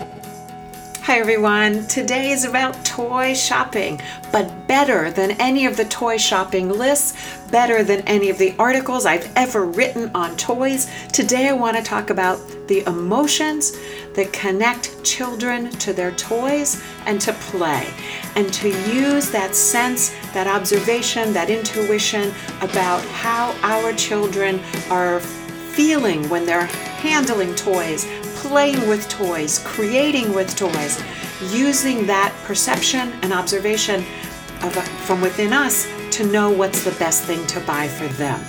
Hi everyone. Today is about toy shopping, but better than any of the toy shopping lists, better than any of the articles I've ever written on toys. Today I want to talk about the emotions that connect children to their toys and to play, and to use that sense, that observation, that intuition about how our children are feeling when they're handling toys, playing with toys, creating with toys, using that perception and observation of, from within us to know what's the best thing to buy for them.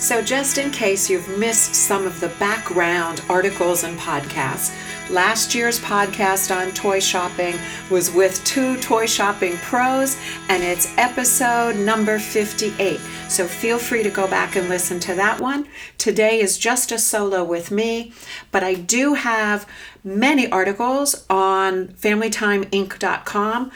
So, just in case you've missed some of the background articles and podcasts, last year's podcast on toy shopping was with two toy shopping pros, and it's episode number 58. So, feel free to go back and listen to that one. Today is just a solo with me, but I do have many articles on FamilyTimeInc.com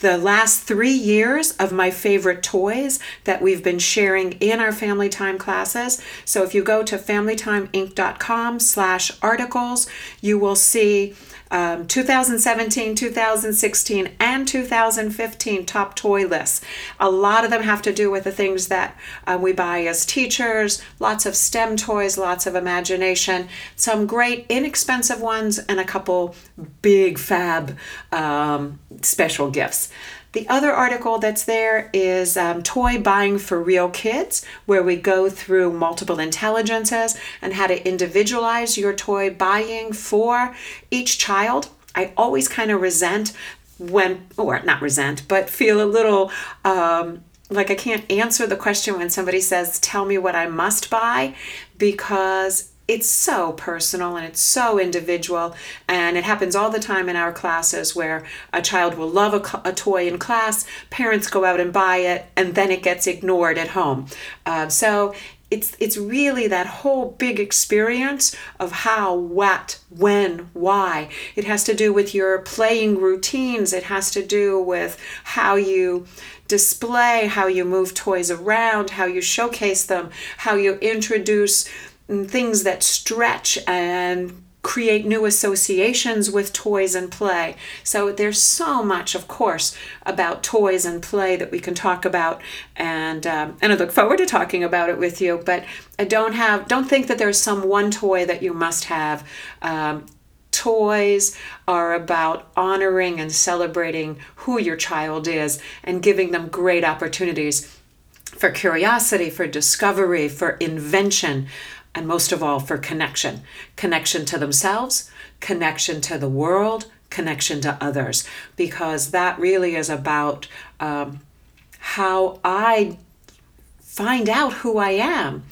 the last three years of my favorite toys that we've been sharing in our family time classes so if you go to familytimeinc.com slash articles you will see um, 2017, 2016, and 2015 top toy lists. A lot of them have to do with the things that uh, we buy as teachers, lots of STEM toys, lots of imagination, some great inexpensive ones, and a couple big fab um, special gifts. The other article that's there is um, Toy Buying for Real Kids, where we go through multiple intelligences and how to individualize your toy buying for each child. I always kind of resent when, or not resent, but feel a little um, like I can't answer the question when somebody says, Tell me what I must buy, because it's so personal and it's so individual and it happens all the time in our classes where a child will love a, a toy in class parents go out and buy it and then it gets ignored at home. Uh, so it's it's really that whole big experience of how what when why. It has to do with your playing routines. It has to do with how you display how you move toys around how you showcase them how you introduce things that stretch and create new associations with toys and play. So there's so much, of course, about toys and play that we can talk about, and um, and I look forward to talking about it with you. But I don't have don't think that there's some one toy that you must have. Um, toys are about honoring and celebrating who your child is and giving them great opportunities for curiosity, for discovery, for invention and most of all for connection connection to themselves, connection to the world, connection to others, because that really is about um, how I find out who I am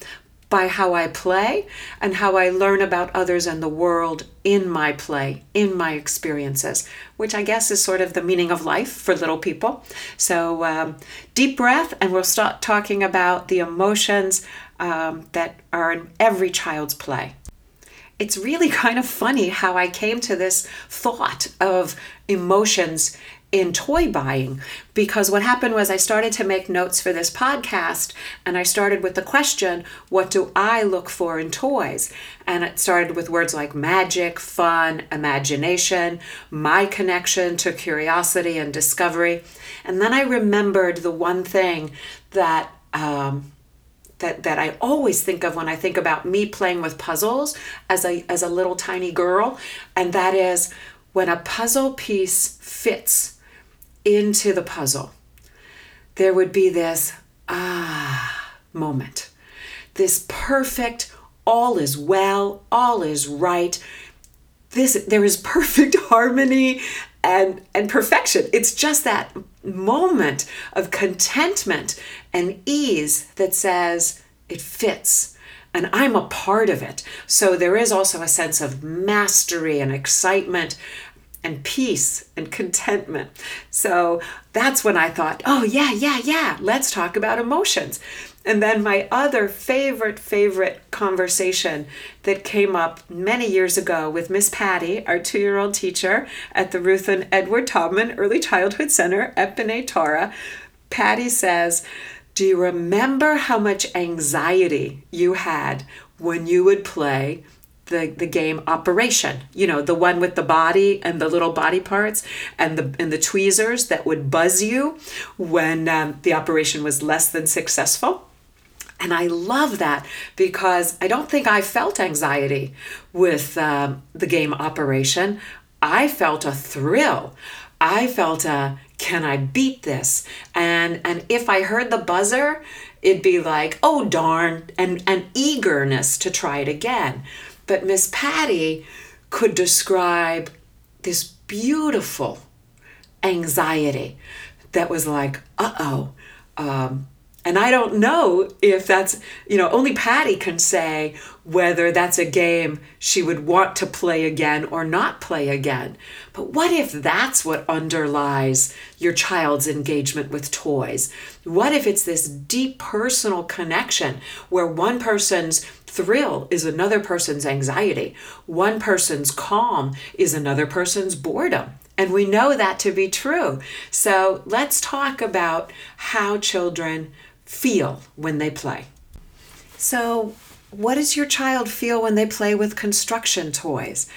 by how I play and how I learn about others and the world in my play, in my experiences, which I guess is sort of the meaning of life for little people. So, um, deep breath, and we'll start talking about the emotions um, that are in every child's play. It's really kind of funny how I came to this thought of emotions in toy buying because what happened was I started to make notes for this podcast and I started with the question, What do I look for in toys? And it started with words like magic, fun, imagination, my connection to curiosity and discovery. And then I remembered the one thing that um, that that I always think of when I think about me playing with puzzles as a as a little tiny girl and that is when a puzzle piece fits into the puzzle there would be this ah moment. This perfect all is well all is right. This there is perfect harmony and and perfection it's just that moment of contentment and ease that says it fits and I'm a part of it. So there is also a sense of mastery and excitement and peace and contentment. So that's when I thought, oh, yeah, yeah, yeah, let's talk about emotions. And then my other favorite, favorite conversation that came up many years ago with Miss Patty, our two year old teacher at the Ruth and Edward Taubman Early Childhood Center at B'nai Torah. Patty says, Do you remember how much anxiety you had when you would play the, the game Operation, you know, the one with the body and the little body parts and the and the tweezers that would buzz you when um, the operation was less than successful. And I love that because I don't think I felt anxiety with um, the game Operation. I felt a thrill. I felt a can I beat this? And and if I heard the buzzer, it'd be like, oh darn, and an eagerness to try it again. But Miss Patty could describe this beautiful anxiety that was like, uh oh, um, and I don't know if that's, you know, only Patty can say whether that's a game she would want to play again or not play again. But what if that's what underlies your child's engagement with toys? What if it's this deep personal connection where one person's thrill is another person's anxiety, one person's calm is another person's boredom? And we know that to be true. So let's talk about how children feel when they play. So, what does your child feel when they play with construction toys?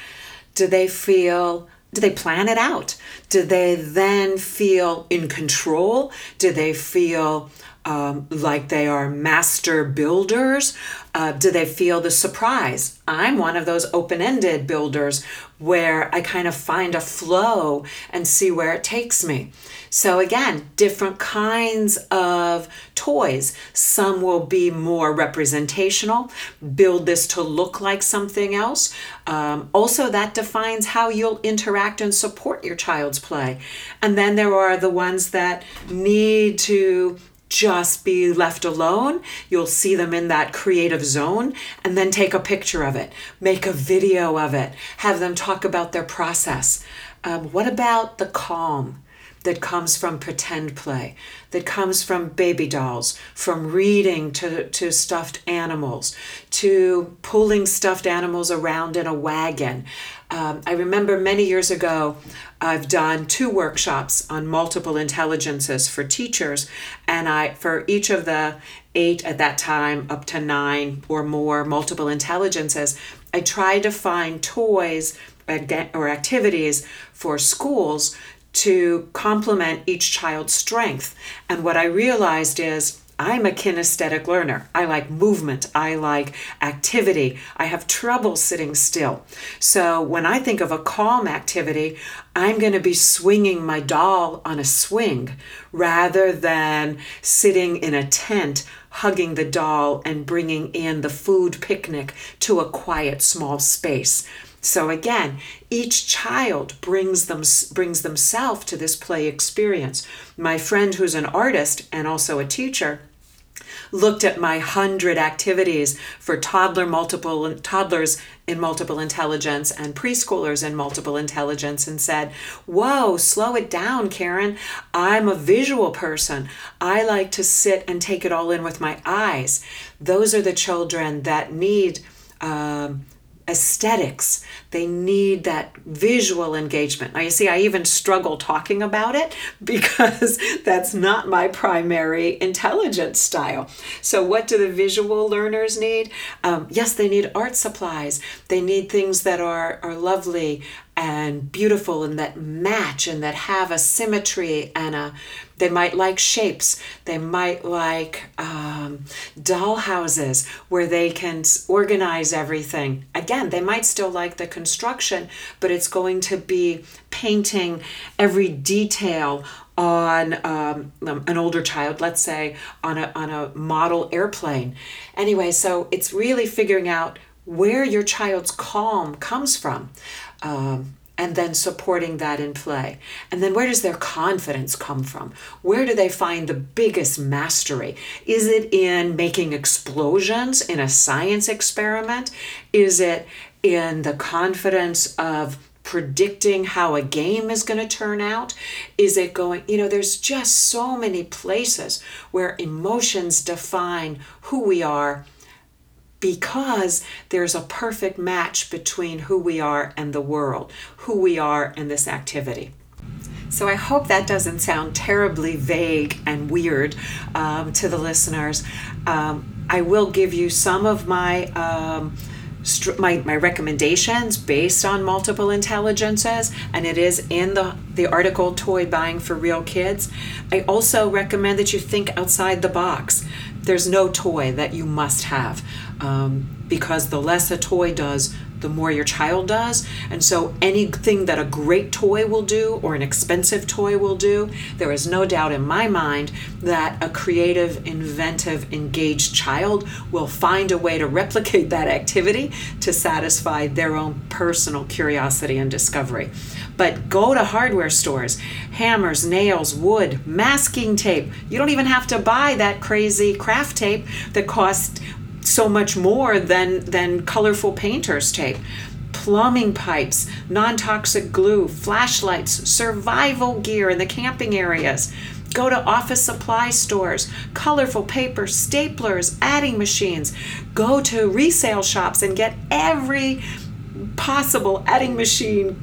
Do they feel do they plan it out? Do they then feel in control? Do they feel um, like they are master builders? Uh, do they feel the surprise? I'm one of those open ended builders where I kind of find a flow and see where it takes me. So, again, different kinds of toys. Some will be more representational, build this to look like something else. Um, also, that defines how you'll interact and support your child's play. And then there are the ones that need to just be left alone. You'll see them in that creative zone and then take a picture of it, make a video of it, have them talk about their process. Um, what about the calm? That comes from pretend play, that comes from baby dolls, from reading to, to stuffed animals, to pulling stuffed animals around in a wagon. Um, I remember many years ago, I've done two workshops on multiple intelligences for teachers, and I for each of the eight at that time, up to nine or more multiple intelligences, I tried to find toys or activities for schools to complement each child's strength. And what I realized is I'm a kinesthetic learner. I like movement. I like activity. I have trouble sitting still. So when I think of a calm activity, I'm going to be swinging my doll on a swing rather than sitting in a tent hugging the doll and bringing in the food picnic to a quiet small space. So again, each child brings them brings themselves to this play experience. My friend who's an artist and also a teacher looked at my 100 activities for toddler multiple toddlers in multiple intelligence and preschoolers in multiple intelligence and said, "Whoa, slow it down, Karen. I'm a visual person. I like to sit and take it all in with my eyes. Those are the children that need um, aesthetics. They need that visual engagement. Now, you see, I even struggle talking about it because that's not my primary intelligence style. So, what do the visual learners need? Um, yes, they need art supplies. They need things that are, are lovely and beautiful and that match and that have a symmetry and a they might like shapes. They might like um, doll houses where they can organize everything. Again they might still like the construction but it's going to be painting every detail on um, an older child let's say on a, on a model airplane. Anyway so it's really figuring out where your child's calm comes from um, and then supporting that in play. And then where does their confidence come from? Where do they find the biggest mastery? Is it in making explosions in a science experiment? Is it in the confidence of predicting how a game is going to turn out? Is it going, you know, there's just so many places where emotions define who we are because there's a perfect match between who we are and the world, who we are and this activity. So I hope that doesn't sound terribly vague and weird um, to the listeners. Um, I will give you some of my um, my, my recommendations based on multiple intelligences and it is in the, the article toy buying for real kids i also recommend that you think outside the box there's no toy that you must have um, because the less a toy does the more your child does. And so anything that a great toy will do or an expensive toy will do, there is no doubt in my mind that a creative, inventive, engaged child will find a way to replicate that activity to satisfy their own personal curiosity and discovery. But go to hardware stores, hammers, nails, wood, masking tape. You don't even have to buy that crazy craft tape that costs so much more than than colorful painters tape plumbing pipes non-toxic glue flashlights survival gear in the camping areas. Go to office supply stores colorful paper staplers adding machines. Go to resale shops and get every possible adding machine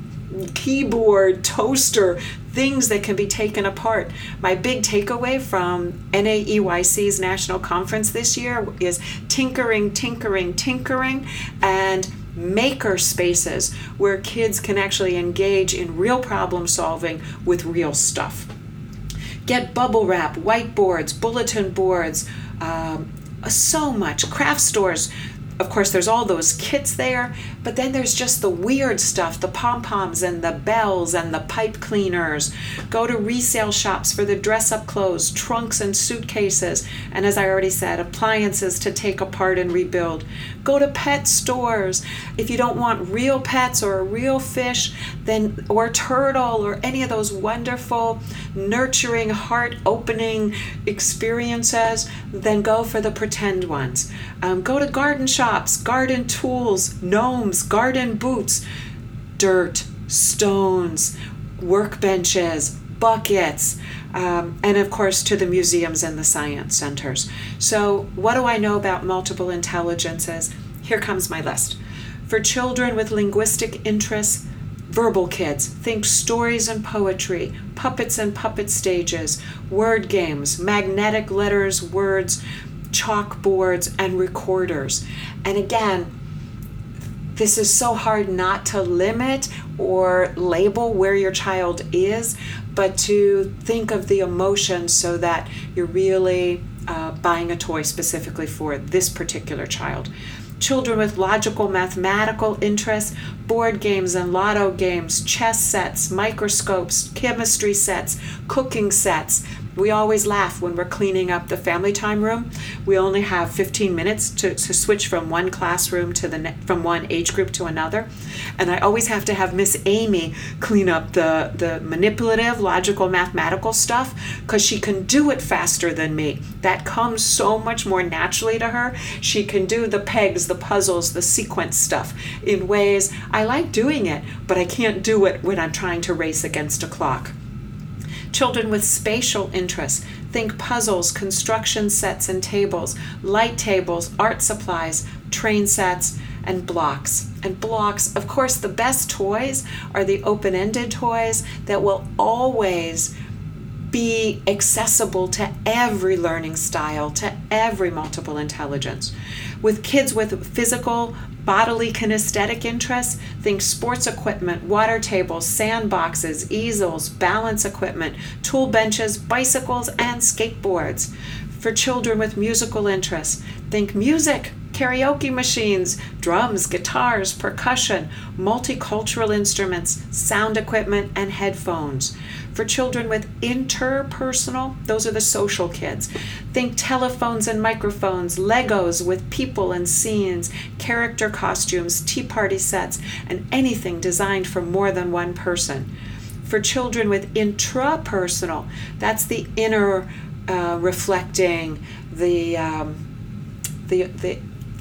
keyboard toaster things that can be taken apart. My big takeaway from NAEYC's national conference this year is tinkering, tinkering, tinkering, and maker spaces where kids can actually engage in real problem solving with real stuff. Get bubble wrap, whiteboards, bulletin boards, um, so much. Craft stores of course, there's all those kits there, but then there's just the weird stuff the pom poms and the bells and the pipe cleaners. Go to resale shops for the dress up clothes, trunks and suitcases, and as I already said, appliances to take apart and rebuild. Go to pet stores. If you don't want real pets or a real fish, then or turtle or any of those wonderful, nurturing, heart opening experiences, then go for the pretend ones. Um, go to garden shops, garden tools, gnomes, garden boots, dirt, stones, workbenches, buckets, um, and of course to the museums and the science centers. So, what do I know about multiple intelligences? Here comes my list. For children with linguistic interests, verbal kids, think stories and poetry, puppets and puppet stages, word games, magnetic letters, words, chalkboards, and recorders. And again, this is so hard not to limit or label where your child is, but to think of the emotions so that you're really uh, buying a toy specifically for this particular child children with logical mathematical interests, board games and lotto games, chess sets, microscopes, chemistry sets, cooking sets, we always laugh when we're cleaning up the family time room. We only have 15 minutes to, to switch from one classroom to the ne- from one age group to another, and I always have to have Miss Amy clean up the the manipulative, logical, mathematical stuff because she can do it faster than me. That comes so much more naturally to her. She can do the pegs, the puzzles, the sequence stuff in ways I like doing it, but I can't do it when I'm trying to race against a clock. Children with spatial interests think puzzles, construction sets and tables, light tables, art supplies, train sets, and blocks. And blocks, of course, the best toys are the open ended toys that will always be accessible to every learning style, to every multiple intelligence. With kids with physical, bodily kinesthetic interests, think sports equipment, water tables, sandboxes, easels, balance equipment, tool benches, bicycles, and skateboards. For children with musical interests, think music, karaoke machines, drums, guitars, percussion, multicultural instruments, sound equipment, and headphones. For children with interpersonal, those are the social kids. Think telephones and microphones, Legos with people and scenes, character costumes, tea party sets, and anything designed for more than one person. For children with intrapersonal, that's the inner uh, reflecting, the um, the, the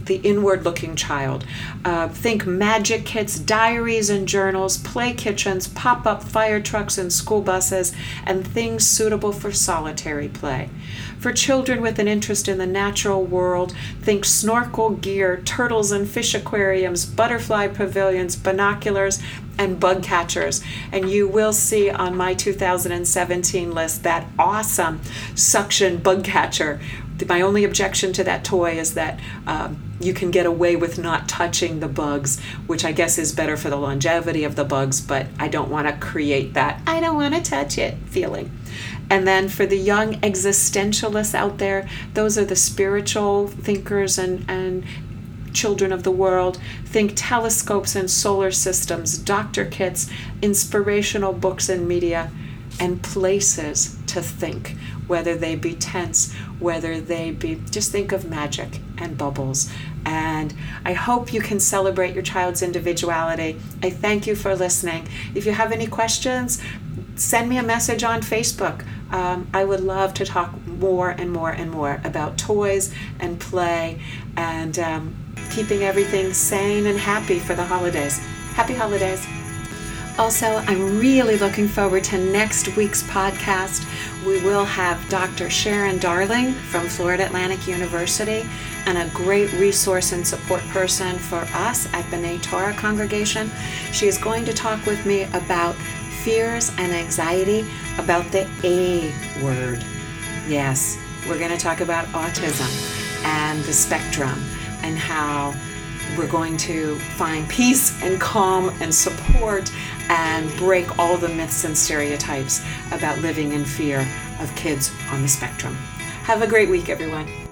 the inward looking child. Uh, think magic kits, diaries and journals, play kitchens, pop up fire trucks and school buses, and things suitable for solitary play. For children with an interest in the natural world, think snorkel gear, turtles and fish aquariums, butterfly pavilions, binoculars, and bug catchers. And you will see on my 2017 list that awesome suction bug catcher. My only objection to that toy is that um, you can get away with not touching the bugs, which I guess is better for the longevity of the bugs, but I don't want to create that I don't want to touch it feeling. And then for the young existentialists out there, those are the spiritual thinkers and, and children of the world. Think telescopes and solar systems, doctor kits, inspirational books and media, and places to think, whether they be tents, whether they be just think of magic and bubbles. And I hope you can celebrate your child's individuality. I thank you for listening. If you have any questions, send me a message on Facebook. Um, I would love to talk more and more and more about toys and play and um, keeping everything sane and happy for the holidays. Happy holidays. Also, I'm really looking forward to next week's podcast. We will have Dr. Sharon Darling from Florida Atlantic University and a great resource and support person for us at B'nai Torah congregation. She is going to talk with me about fears and anxiety about the A word. Yes, we're going to talk about autism and the spectrum and how we're going to find peace and calm and support and break all the myths and stereotypes about living in fear of kids on the spectrum. Have a great week, everyone.